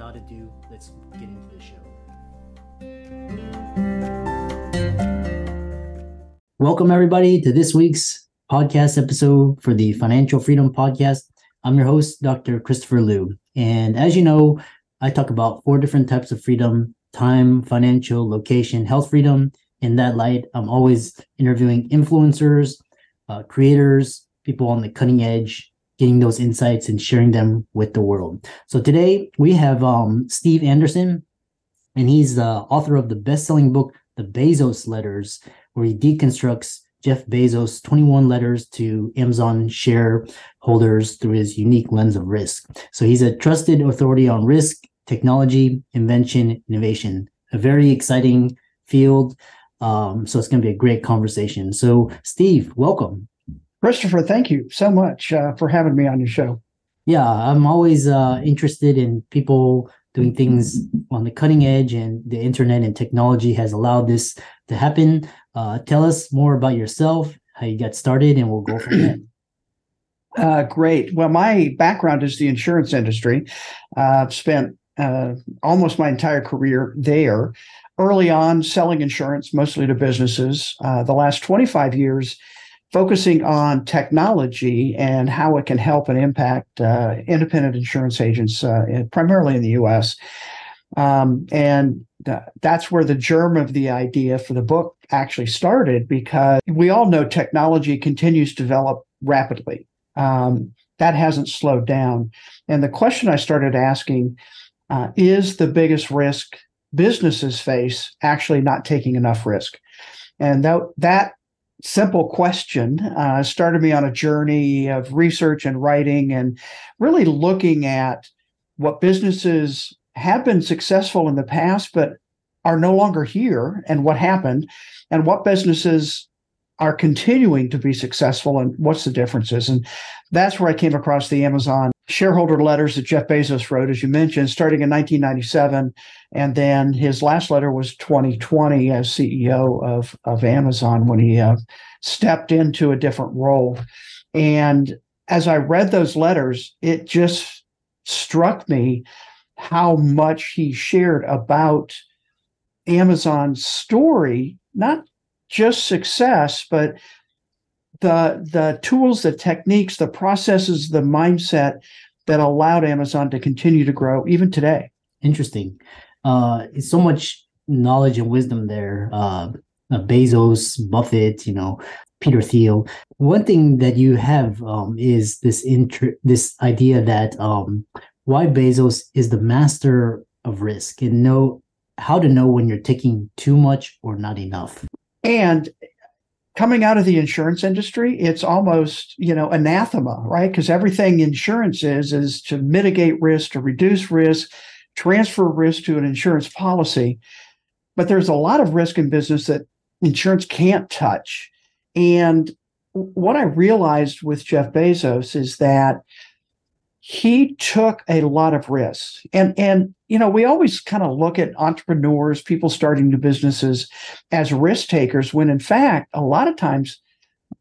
Without ado, let's get into the show. Welcome, everybody, to this week's podcast episode for the Financial Freedom Podcast. I'm your host, Dr. Christopher Liu. And as you know, I talk about four different types of freedom time, financial, location, health freedom. In that light, I'm always interviewing influencers, uh, creators, people on the cutting edge, getting those insights and sharing them with the world. So today we have um, Steve Anderson, and he's the author of the best-selling book, The Bezos Letters, where he deconstructs Jeff Bezos' 21 letters to Amazon shareholders through his unique lens of risk. So he's a trusted authority on risk, technology, invention, innovation. A very exciting field. Um, so it's going to be a great conversation. So, Steve, welcome. Christopher, thank you so much uh, for having me on your show. Yeah, I'm always uh, interested in people doing things on the cutting edge, and the internet and technology has allowed this to happen. Uh, tell us more about yourself, how you got started, and we'll go from there. Uh, great. Well, my background is the insurance industry. Uh, I've spent uh, almost my entire career there. Early on, selling insurance mostly to businesses. Uh, the last 25 years, focusing on technology and how it can help and impact uh, independent insurance agents, uh, primarily in the US. Um, and th- that's where the germ of the idea for the book actually started because we all know technology continues to develop rapidly. Um, that hasn't slowed down. And the question I started asking uh, is the biggest risk businesses face actually not taking enough risk? And that, that simple question uh, started me on a journey of research and writing and really looking at what businesses have been successful in the past but are no longer here and what happened and what businesses are continuing to be successful and what's the differences. And that's where i came across the amazon shareholder letters that jeff bezos wrote as you mentioned starting in 1997 and then his last letter was 2020 as ceo of, of amazon when he uh, stepped into a different role. And as i read those letters it just struck me how much he shared about amazon's story not just success, but the the tools, the techniques, the processes, the mindset that allowed Amazon to continue to grow even today. Interesting. Uh, it's so much knowledge and wisdom there. Uh, Bezos, Buffett, you know, Peter Thiel. One thing that you have um, is this inter- this idea that um, why Bezos is the master of risk and know how to know when you're taking too much or not enough. And coming out of the insurance industry, it's almost, you know, anathema, right? Because everything insurance is is to mitigate risk, to reduce risk, transfer risk to an insurance policy. But there's a lot of risk in business that insurance can't touch. And what I realized with Jeff Bezos is that he took a lot of risks. And and you know we always kind of look at entrepreneurs people starting new businesses as risk takers when in fact a lot of times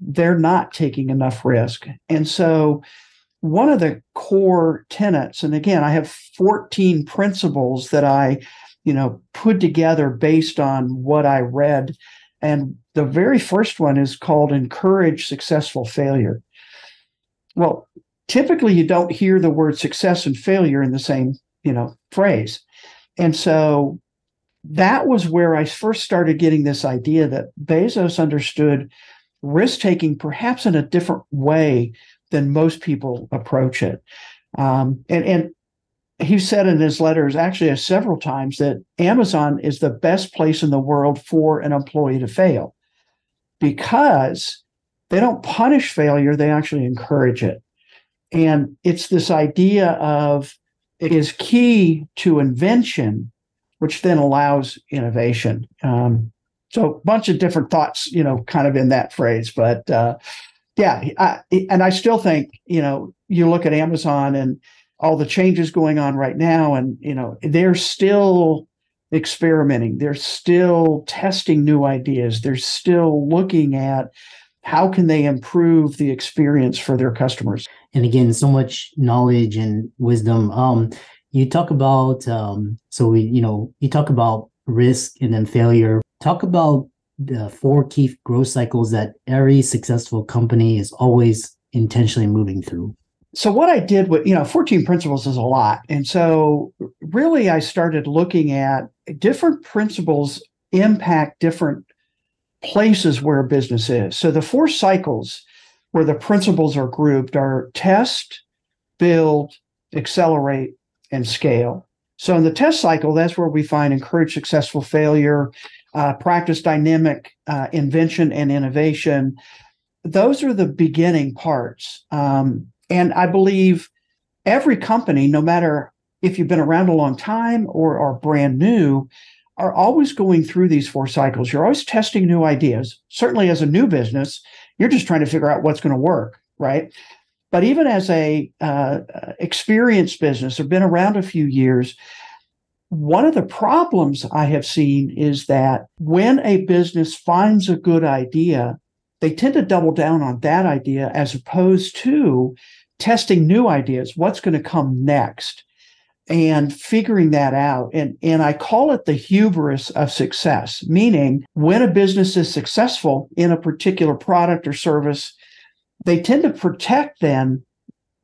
they're not taking enough risk. And so one of the core tenets and again i have 14 principles that i you know put together based on what i read. And the very first one is called encourage successful failure. Well typically you don't hear the word success and failure in the same you know phrase. And so that was where i first started getting this idea that bezos understood risk taking perhaps in a different way than most people approach it. Um, and and he said in his letters actually several times that amazon is the best place in the world for an employee to fail because they don't punish failure they actually encourage it and it's this idea of is key to invention, which then allows innovation. Um, so a bunch of different thoughts, you know, kind of in that phrase, but uh, yeah, I, and I still think, you know, you look at Amazon and all the changes going on right now, and you know, they're still experimenting. They're still testing new ideas. They're still looking at how can they improve the experience for their customers. And again, so much knowledge and wisdom. Um, you talk about um, so we, you know, you talk about risk and then failure. Talk about the four key growth cycles that every successful company is always intentionally moving through so what I did with you know 14 principles is a lot. And so really I started looking at different principles impact different places where a business is. So the four cycles where the principles are grouped are test, build, accelerate, and scale. So in the test cycle, that's where we find encourage successful failure, uh, practice dynamic uh, invention and innovation. Those are the beginning parts. Um, and I believe every company, no matter if you've been around a long time or are brand new, are always going through these four cycles. You're always testing new ideas. Certainly, as a new business, you're just trying to figure out what's going to work, right? But even as a uh, experienced business or been around a few years, one of the problems I have seen is that when a business finds a good idea, they tend to double down on that idea as opposed to testing new ideas, what's going to come next, and figuring that out. And, and I call it the hubris of success, meaning when a business is successful in a particular product or service, they tend to protect then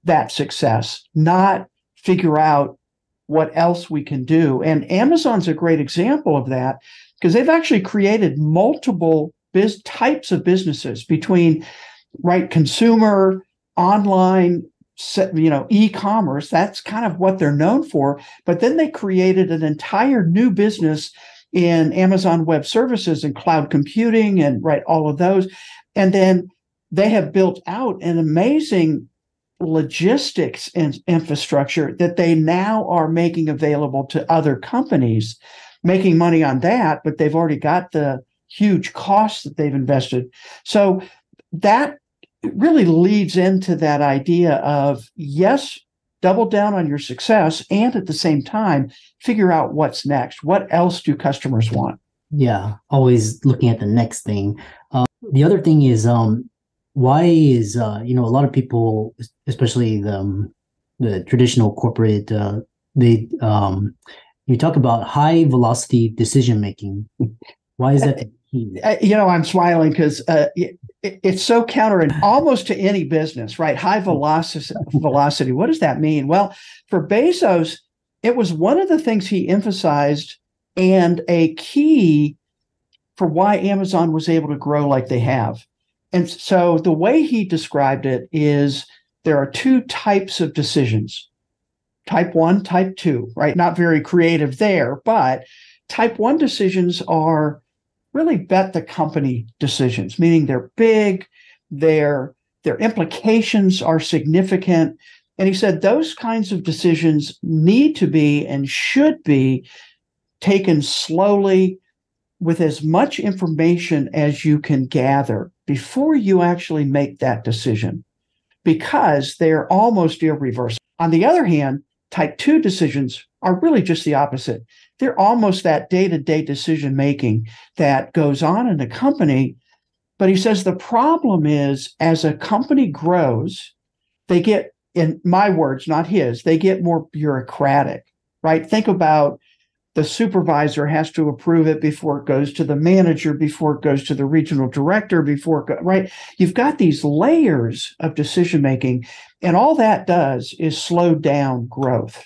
that success, not figure out what else we can do. And Amazon's a great example of that because they've actually created multiple biz- types of businesses between right consumer online you know e-commerce that's kind of what they're known for but then they created an entire new business in amazon web services and cloud computing and right all of those and then they have built out an amazing logistics and infrastructure that they now are making available to other companies making money on that but they've already got the huge costs that they've invested. So that really leads into that idea of yes, double down on your success and at the same time figure out what's next. What else do customers want? Yeah, always looking at the next thing. Uh, the other thing is, um, why is uh, you know a lot of people, especially the um, the traditional corporate, uh, they um, you talk about high velocity decision making. Why is that you know, I'm smiling because uh, it, it's so counter and almost to any business, right? High hmm. velocity. velocity. What does that mean? Well, for Bezos, it was one of the things he emphasized and a key for why Amazon was able to grow like they have. And so the way he described it is there are two types of decisions type one, type two, right? Not very creative there, but type one decisions are really bet the company decisions, meaning they're big, their their implications are significant. And he said those kinds of decisions need to be and should be taken slowly with as much information as you can gather before you actually make that decision because they're almost irreversible. On the other hand, type 2 decisions are really just the opposite they're almost that day to day decision making that goes on in a company. But he says the problem is as a company grows, they get, in my words, not his, they get more bureaucratic, right? Think about the supervisor has to approve it before it goes to the manager, before it goes to the regional director, before it go, right? You've got these layers of decision making, and all that does is slow down growth.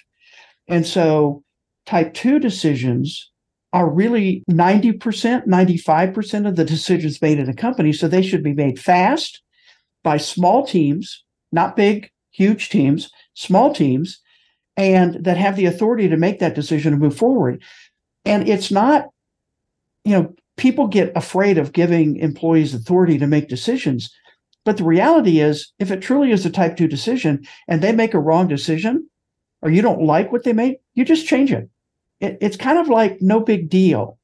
And so type 2 decisions are really 90%, 95% of the decisions made in a company. So they should be made fast by small teams, not big, huge teams, small teams, and that have the authority to make that decision and move forward. And it's not, you know, people get afraid of giving employees authority to make decisions. But the reality is, if it truly is a type 2 decision and they make a wrong decision, or you don't like what they made, you just change it. It it's kind of like no big deal.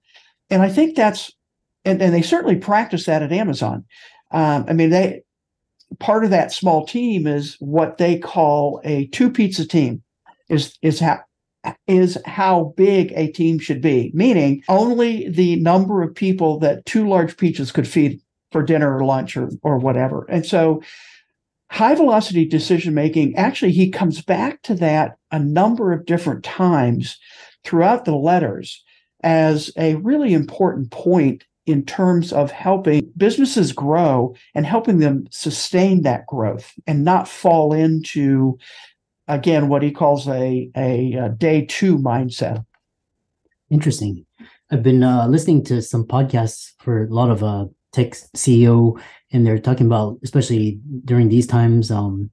And I think that's, and, and they certainly practice that at Amazon. Um, I mean, they, part of that small team is what they call a two pizza team is, is how, is how big a team should be, meaning only the number of people that two large pizzas could feed for dinner or lunch or, or whatever. And so high velocity decision making, actually, he comes back to that a number of different times throughout the letters as a really important point in terms of helping businesses grow and helping them sustain that growth and not fall into again what he calls a, a, a day two mindset. Interesting. I've been uh, listening to some podcasts for a lot of uh, tech ceo and they're talking about especially during these times um,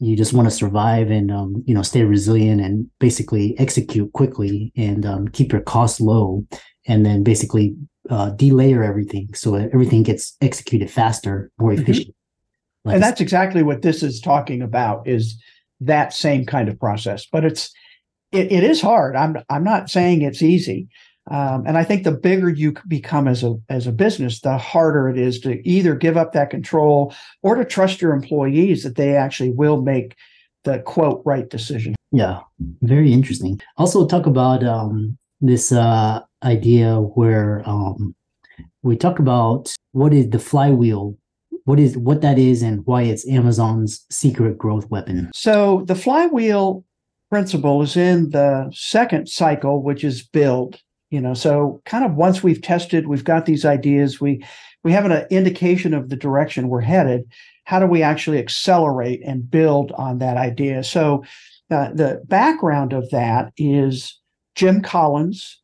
you just want to survive and um, you know stay resilient and basically execute quickly and um, keep your costs low and then basically uh, delayer everything so everything gets executed faster more mm-hmm. efficient mm-hmm. like, and that's exactly what this is talking about is that same kind of process. But it's it, it is hard. I'm I'm not saying it's easy. Um, and I think the bigger you become as a as a business, the harder it is to either give up that control or to trust your employees that they actually will make the quote right decision. Yeah, very interesting. Also, talk about um, this uh, idea where um, we talk about what is the flywheel what is what that is and why it's Amazon's secret growth weapon. So the flywheel principle is in the second cycle, which is build. You know, so kind of once we've tested, we've got these ideas, we we have an indication of the direction we're headed. How do we actually accelerate and build on that idea? So uh, the background of that is Jim Collins'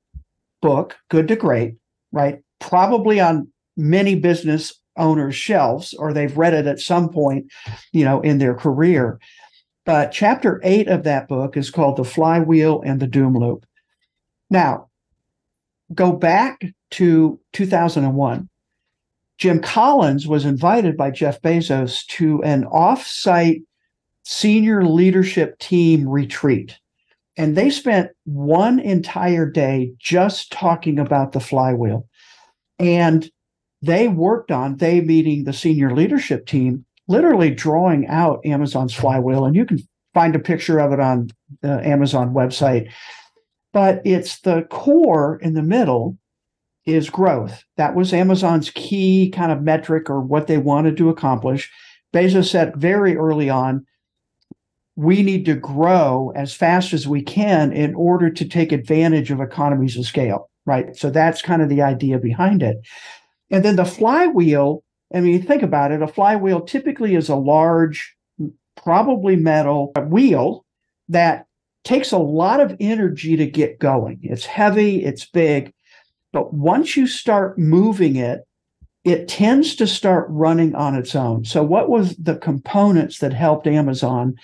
book, Good to Great, right? Probably on many business owners' shelves or they've read it at some point, you know, in their career. But chapter eight of that book is called The Flywheel and the Doom Loop. Now, go back to 2001. Jim Collins was invited by Jeff Bezos to an offsite senior leadership team retreat. And they spent one entire day just talking about the flywheel. And they worked on, they meeting the senior leadership team, literally drawing out Amazon's flywheel. And you can find a picture of it on the Amazon website. But it's the core in the middle is growth. That was Amazon's key kind of metric or what they wanted to accomplish. Bezos said very early on, we need to grow as fast as we can in order to take advantage of economies of scale, right? So that's kind of the idea behind it. And then the flywheel, I mean, think about it, a flywheel typically is a large, probably metal wheel that takes a lot of energy to get going. It's heavy, it's big, but once you start moving it, it tends to start running on its own. So, what was the components that helped Amazon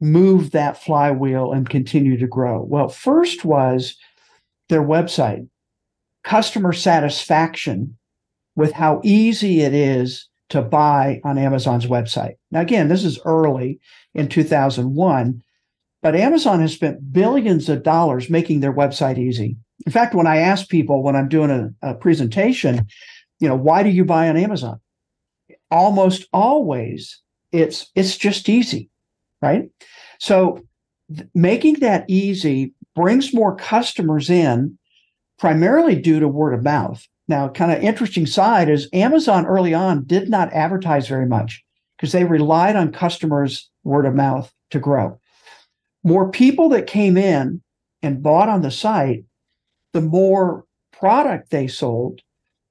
move that flywheel and continue to grow? Well, first was their website. Customer satisfaction with how easy it is to buy on Amazon's website. Now, again, this is early in 2001, but Amazon has spent billions of dollars making their website easy. In fact, when I ask people when I'm doing a, a presentation, you know, why do you buy on Amazon? Almost always it's it's just easy, right? So th- making that easy brings more customers in primarily due to word of mouth. Now, kind of interesting side is Amazon early on did not advertise very much because they relied on customers' word of mouth to grow. More people that came in and bought on the site, the more product they sold,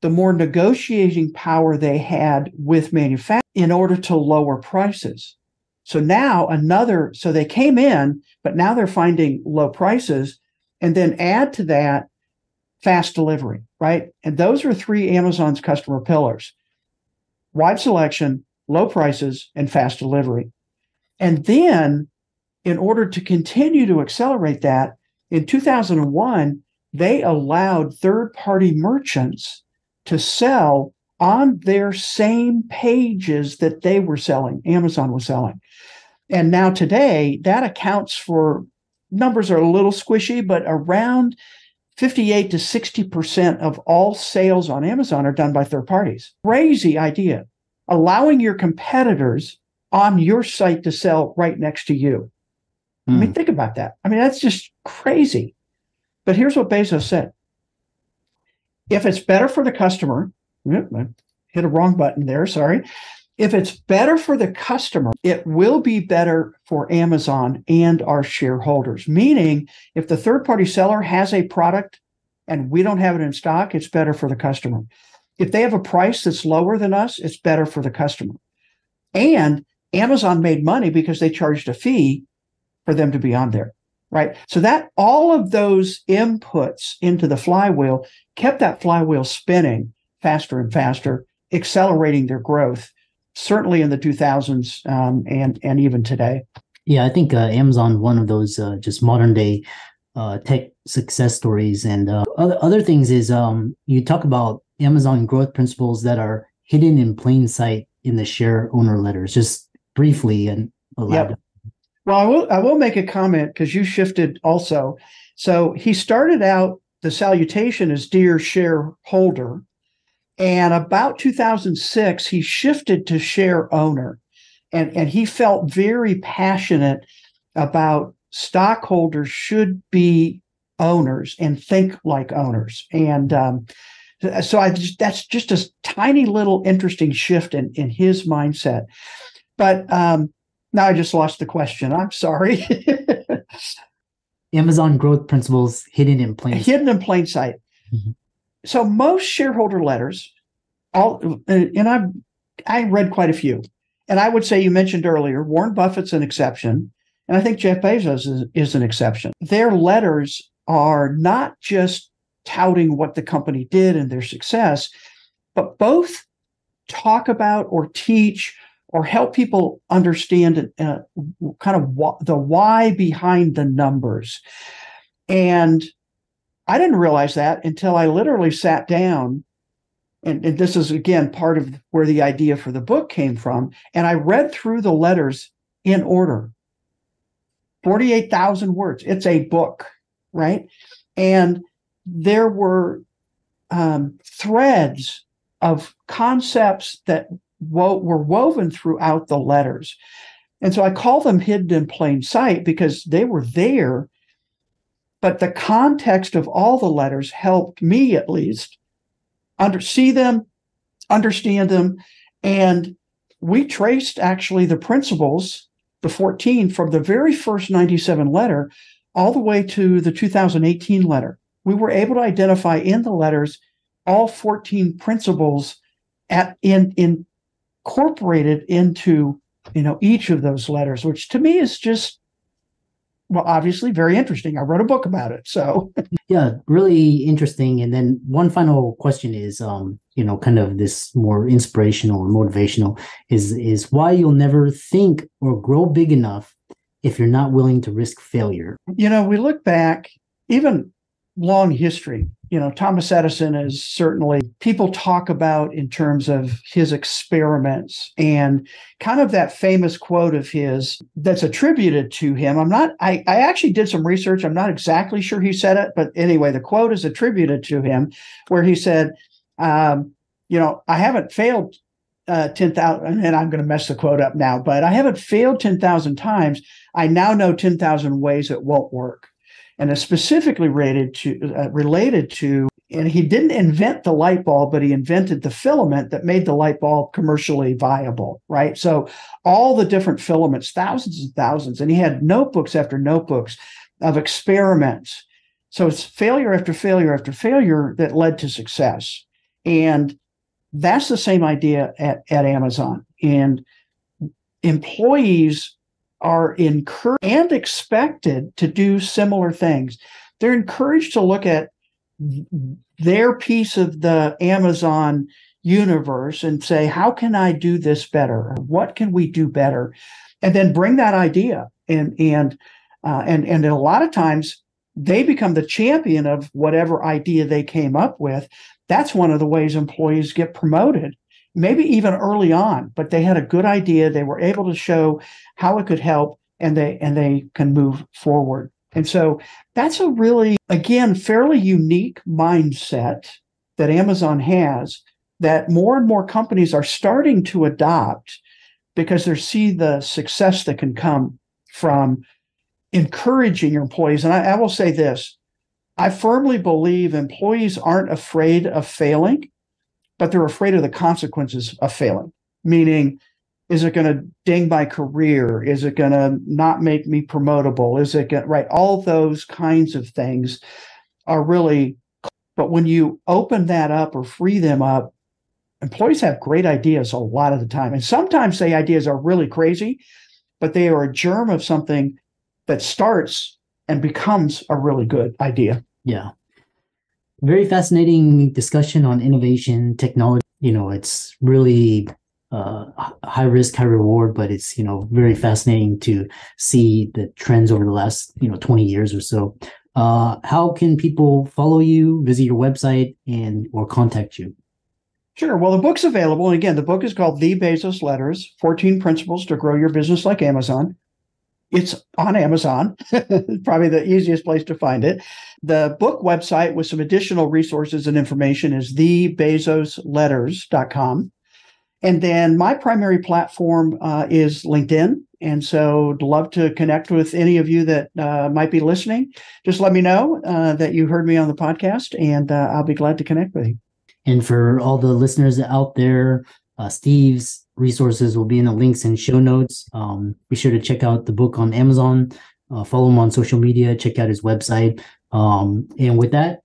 the more negotiating power they had with manufacturers in order to lower prices. So now another, so they came in, but now they're finding low prices. And then add to that fast delivery, right? And those are three Amazon's customer pillars wide selection, low prices, and fast delivery. And then, in order to continue to accelerate that, in 2001, they allowed third party merchants to sell on their same pages that they were selling, Amazon was selling. And now today, that accounts for numbers are a little squishy, but around 58 to 60% of all sales on Amazon are done by third parties. Crazy idea. Allowing your competitors on your site to sell right next to you. I mean, hmm. think about that. I mean, that's just crazy. But here's what Bezos said if it's better for the customer, hit a wrong button there, sorry. If it's better for the customer, it will be better for Amazon and our shareholders. Meaning, if the third party seller has a product and we don't have it in stock, it's better for the customer. If they have a price that's lower than us, it's better for the customer. And Amazon made money because they charged a fee for them to be on there, right? So that all of those inputs into the flywheel kept that flywheel spinning faster and faster, accelerating their growth, certainly in the 2000s um, and and even today. Yeah, I think uh, Amazon one of those uh, just modern day uh, tech success stories, and uh, other other things is um, you talk about Amazon growth principles that are hidden in plain sight in the share owner letters. Just briefly and elaborate. Yep. Well, I will I will make a comment because you shifted also. So he started out the salutation as dear shareholder, and about 2006 he shifted to share owner, and and he felt very passionate about stockholders should be owners and think like owners, and um, so I just that's just a tiny little interesting shift in in his mindset. But um, now I just lost the question. I'm sorry. Amazon growth principles hidden in plain hidden in plain sight. Mm-hmm. So most shareholder letters, all and I I read quite a few, and I would say you mentioned earlier Warren Buffett's an exception, and I think Jeff Bezos is, is an exception. Their letters are not just touting what the company did and their success, but both talk about or teach or help people understand uh, kind of wh- the why behind the numbers. And I didn't realize that until I literally sat down. And, and, this is again part of where the idea for the book came from. And I read through the letters in order 48,000 words. It's a book, right? And there were um, threads of concepts that wo- were woven throughout the letters. And so I call them hidden in plain sight because they were there, but the context of all the letters helped me at least under see them, understand them, and we traced actually the principles, the 14 from the very first 97 letter all the way to the 2018 letter. We were able to identify in the letters all 14 principles at in in incorporated into you know each of those letters which to me is just well obviously very interesting. I wrote a book about it so. Yeah really interesting. And then one final question is um you know kind of this more inspirational or motivational is is why you'll never think or grow big enough if you're not willing to risk failure. You know we look back even long history you know, Thomas Edison is certainly people talk about in terms of his experiments and kind of that famous quote of his that's attributed to him. I'm not, I, I actually did some research. I'm not exactly sure he said it, but anyway, the quote is attributed to him where he said, um, you know, I haven't failed uh, 10,000, and I'm going to mess the quote up now, but I haven't failed 10,000 times. I now know 10,000 ways it won't work and is specifically related to uh, related to and he didn't invent the light bulb but he invented the filament that made the light bulb commercially viable right? So all the different filaments thousands and thousands and he had notebooks after notebooks of experiments. So it's failure after failure after failure that led to success. And that's the same idea at, at amazon. And employees are encouraged and expected to do similar things. They're encouraged to look at their piece of the Amazon universe and say, how can I do this better? What can we do better? And then bring that idea and and uh, and and a lot of times they become the champion of whatever idea they came up with. That's one of the ways employees get promoted maybe even early on, but they had a good idea. They were able to show how it could help and they and they can move forward. And so that's a really, again, fairly unique mindset that Amazon has that more and more companies are starting to adopt because they see the success that can come from encouraging your employees. And I, I will say this I firmly believe employees aren't afraid of failing, but they're afraid of the consequences of failing, meaning, is it going to ding my career? Is it going to not make me promotable? Is it going right? All those kinds of things are really, but when you open that up or free them up, employees have great ideas a lot of the time. And sometimes the ideas are really crazy, but they are a germ of something that starts and becomes a really good idea. Yeah. Very fascinating discussion on innovation, technology. You know, it's really uh, high risk, high reward, but it's you know very fascinating to see the trends over the last you know 20 years or so. Uh, how can people follow you, visit your website, and or contact you? Sure. Well, the book's available. And again, the book is called The Bezos Letters 14 Principles to Grow Your Business Like Amazon. It's on Amazon, probably the easiest place to find it. The book website with some additional resources and information is thebezosletters.com. And then my primary platform uh, is LinkedIn. And so, love to connect with any of you that uh, might be listening. Just let me know uh, that you heard me on the podcast, and uh, I'll be glad to connect with you. And for all the listeners out there, uh, Steve's resources will be in the links and show notes. Um, be sure to check out the book on Amazon, uh, follow him on social media, check out his website. Um, and with that,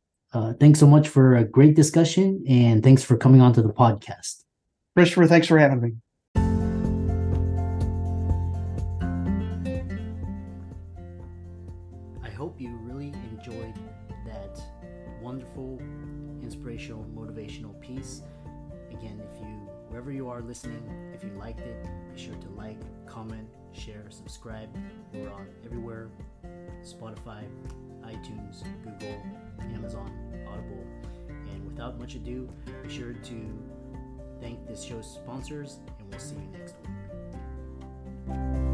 thanks so much for a great discussion, and thanks for coming on to the podcast. Christopher, thanks for having me. I hope you really enjoyed that wonderful, inspirational, motivational piece. Again, if you, wherever you are listening, subscribe. We're on everywhere Spotify, iTunes, Google, Amazon, Audible. And without much ado, be sure to thank this show's sponsors, and we'll see you next week.